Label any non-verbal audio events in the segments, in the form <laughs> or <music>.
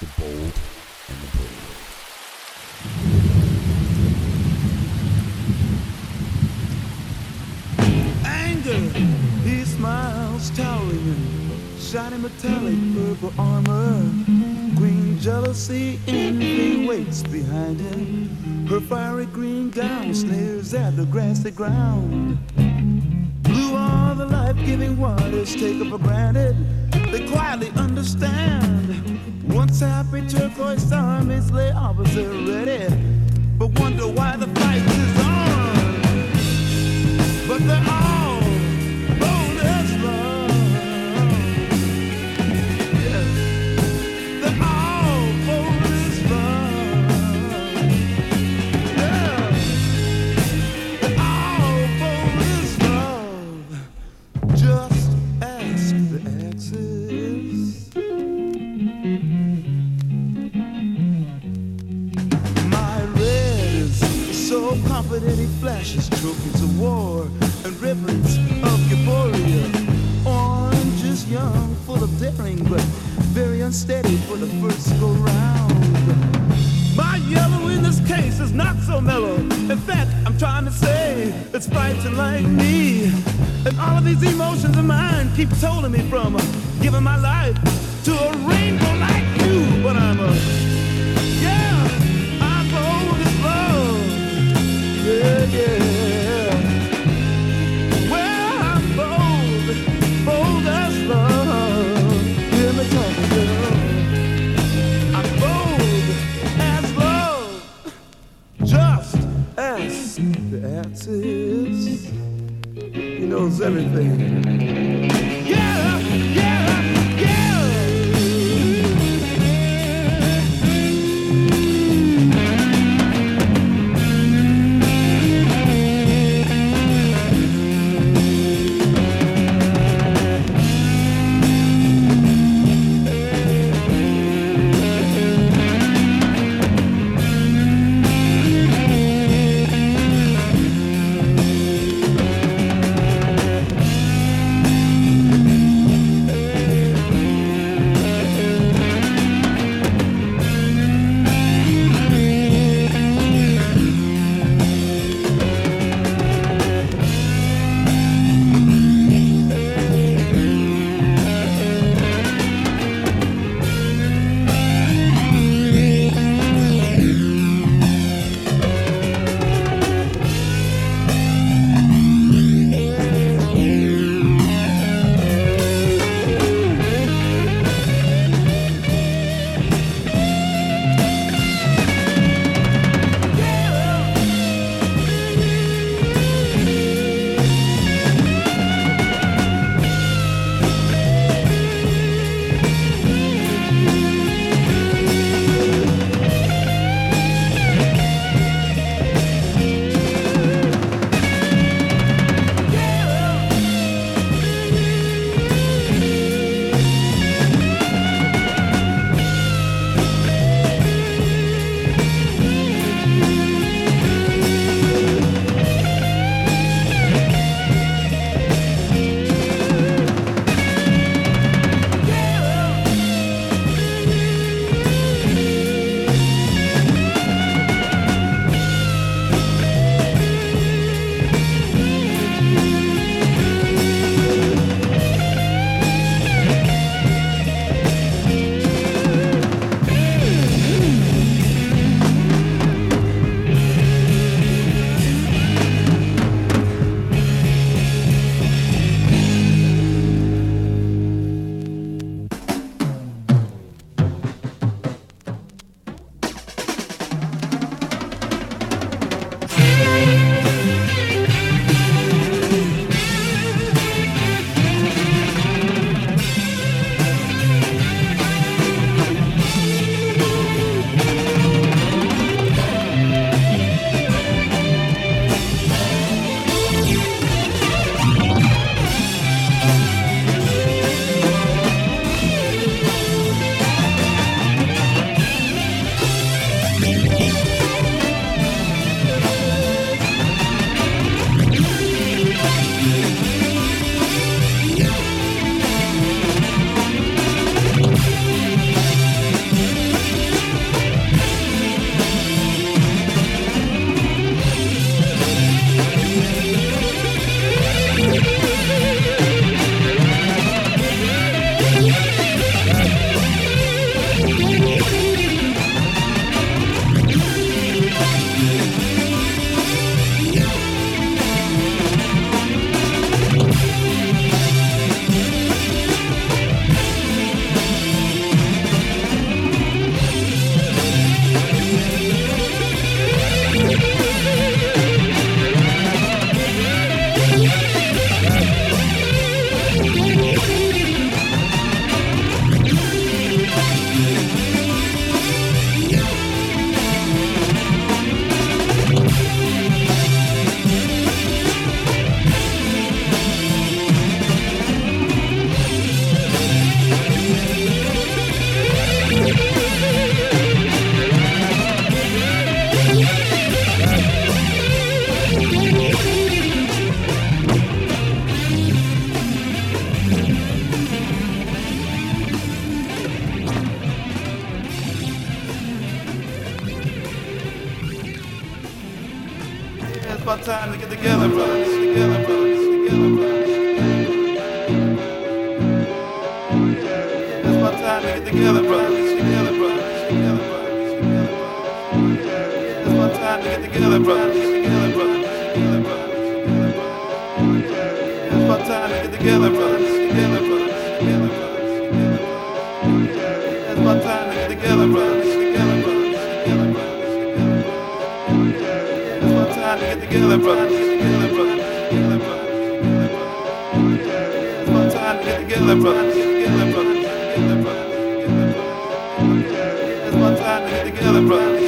the bold, and the brave. Anger, he smiles, towering shiny metallic purple armor. Queen jealousy, envy waits behind him. Her fiery green gown sneers at the grassy ground. Blue are the life-giving waters taken for granted they quietly understand. Once happy turquoise armies lay opposite ready, but wonder why the fight is on. But there are kill it, brother. Kill it, brother. Brother. It's my time to get together, brother. It's my time to get the brother.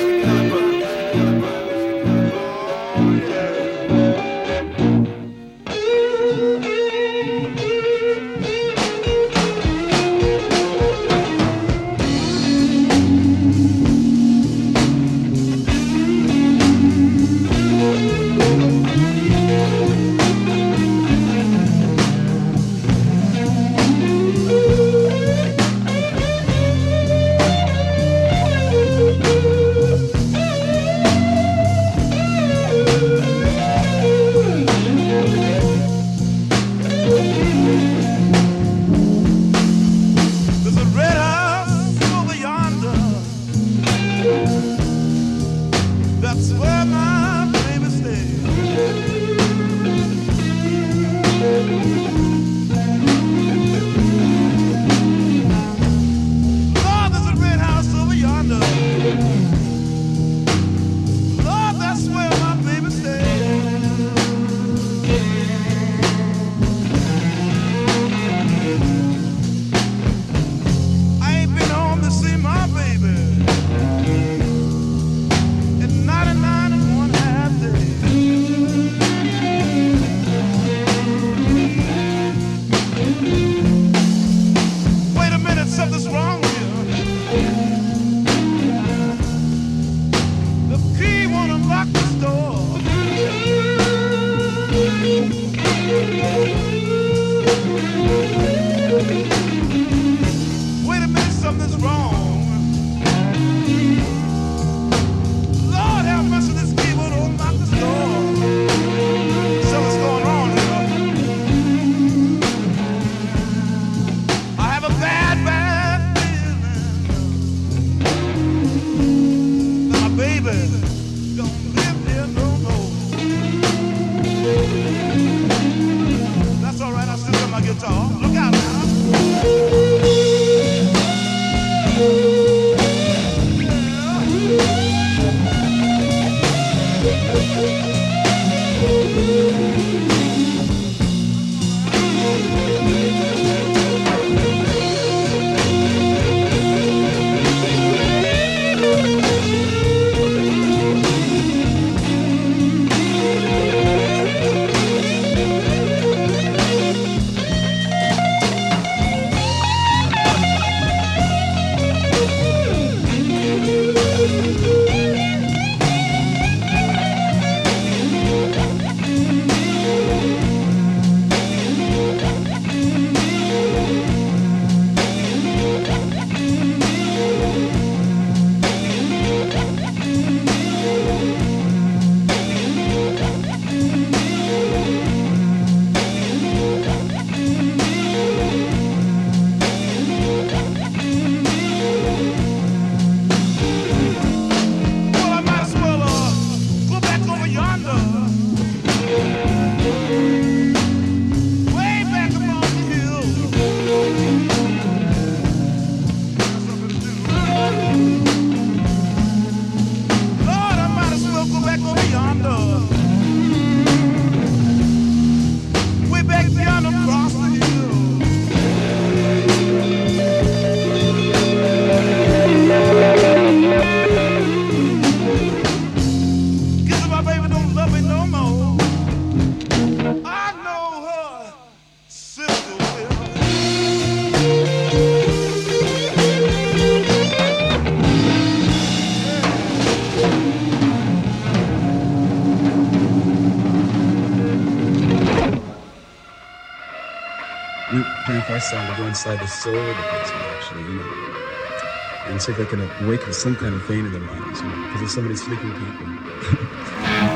inside the soul of the person, actually, you know. And see if they can awaken some kind of vein in their minds, you know, because there's somebody's sleeping people. <laughs>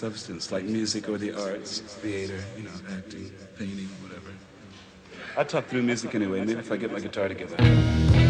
substance like music or the arts, theater, you know, acting, painting, whatever. I talk through music anyway. Maybe if I get my guitar together.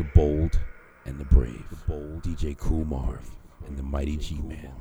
the bold and the brave, the bold DJ Kool Marv and the mighty G Man.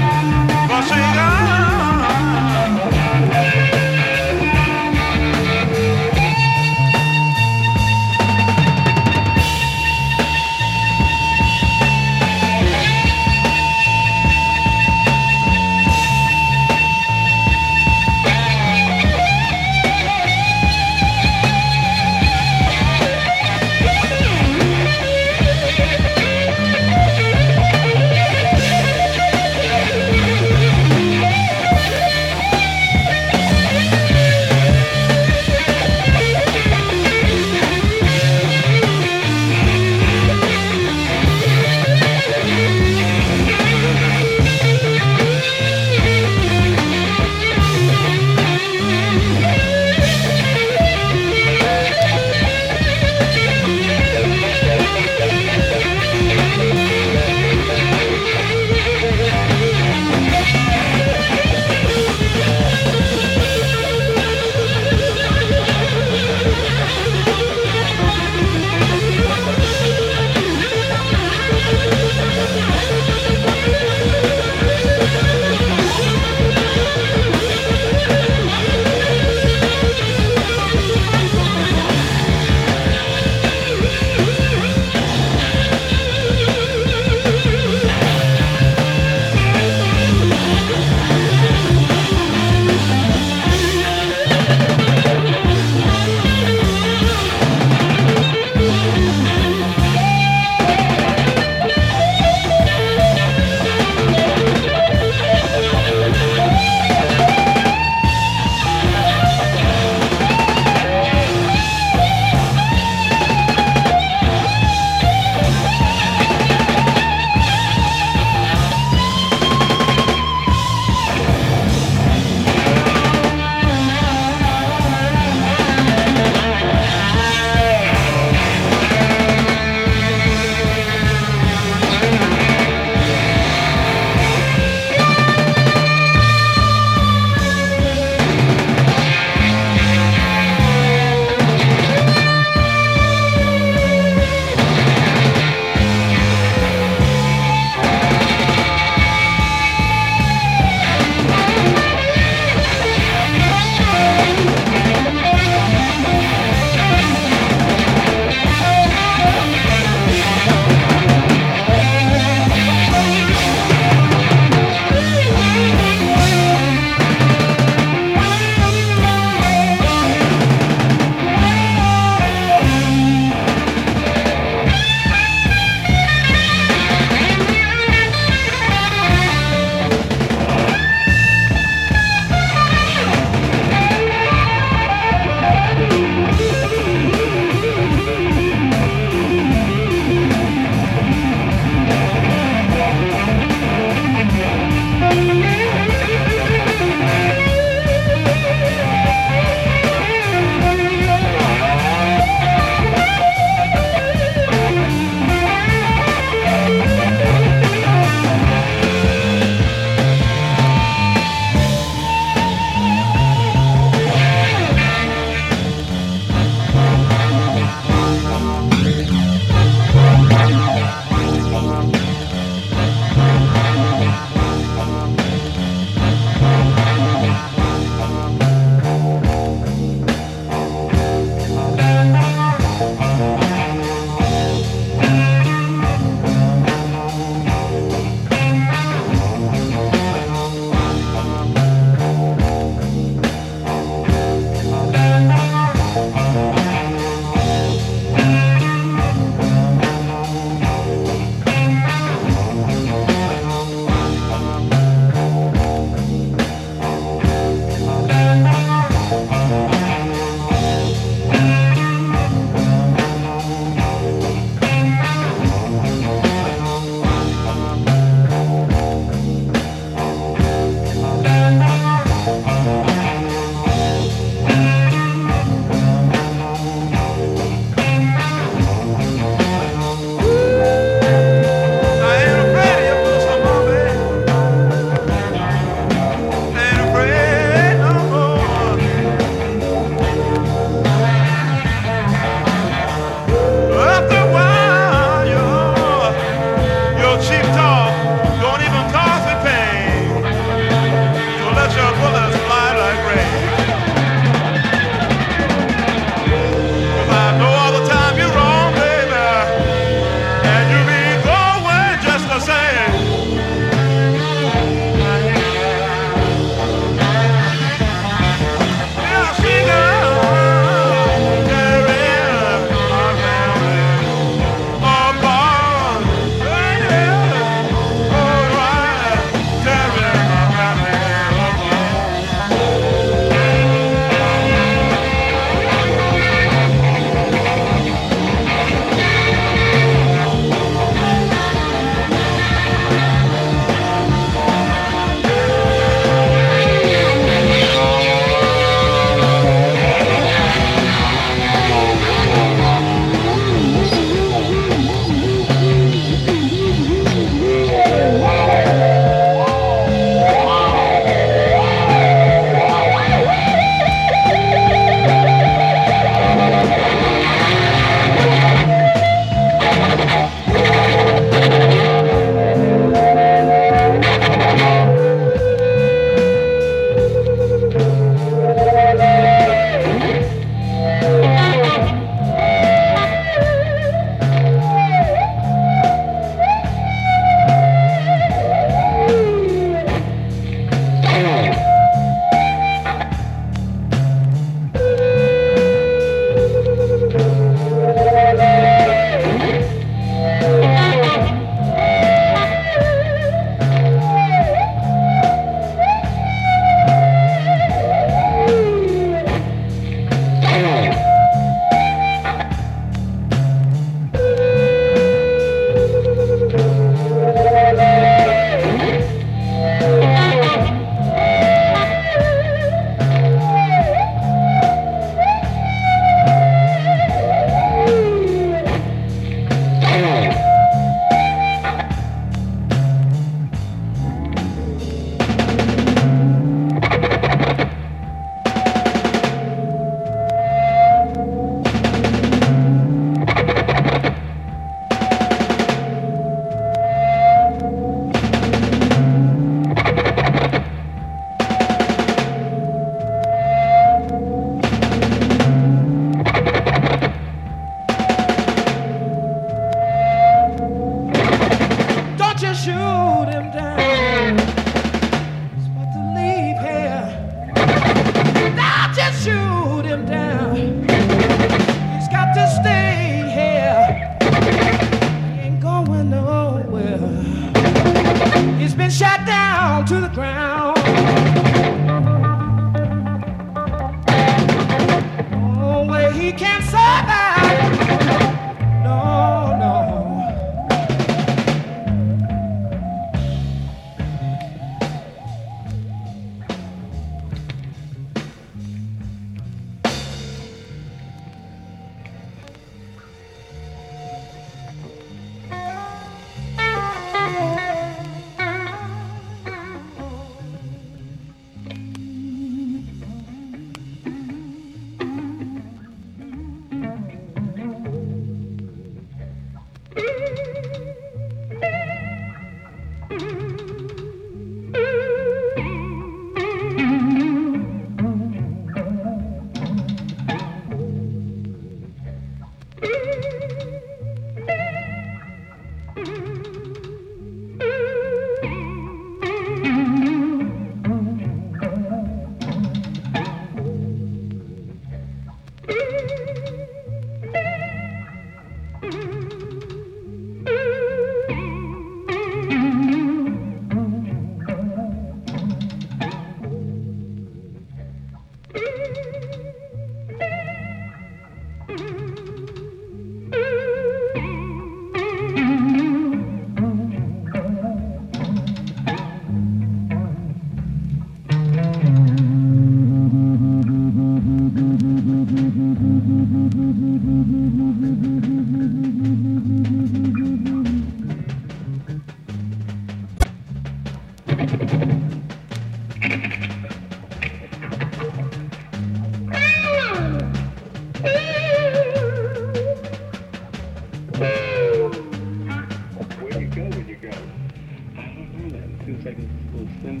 Yourself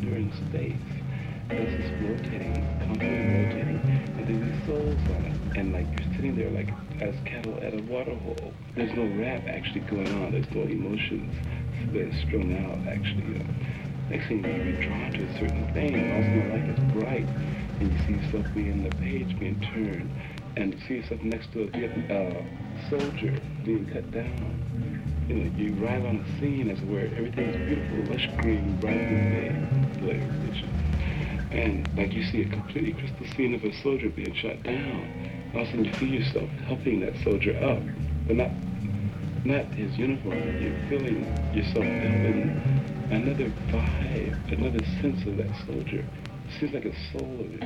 being the souls were and like you're sitting there like as cattle at a water hole. There's no rap actually going on. There's got emotion spare strong out actually next thing I'm trying to a certain thing. Also like a bright and you see stuff being the page being turned, and you see yourself next to a uh, soldier being cut down. You arrive on the scene as where everything is beautiful, lush green, bright and blaze, and like you see a completely crystal scene of a soldier being shot down. All of a sudden you feel yourself helping that soldier up, but not not his uniform. You're feeling yourself helping another vibe, another sense of that soldier. It seems like a soul of it.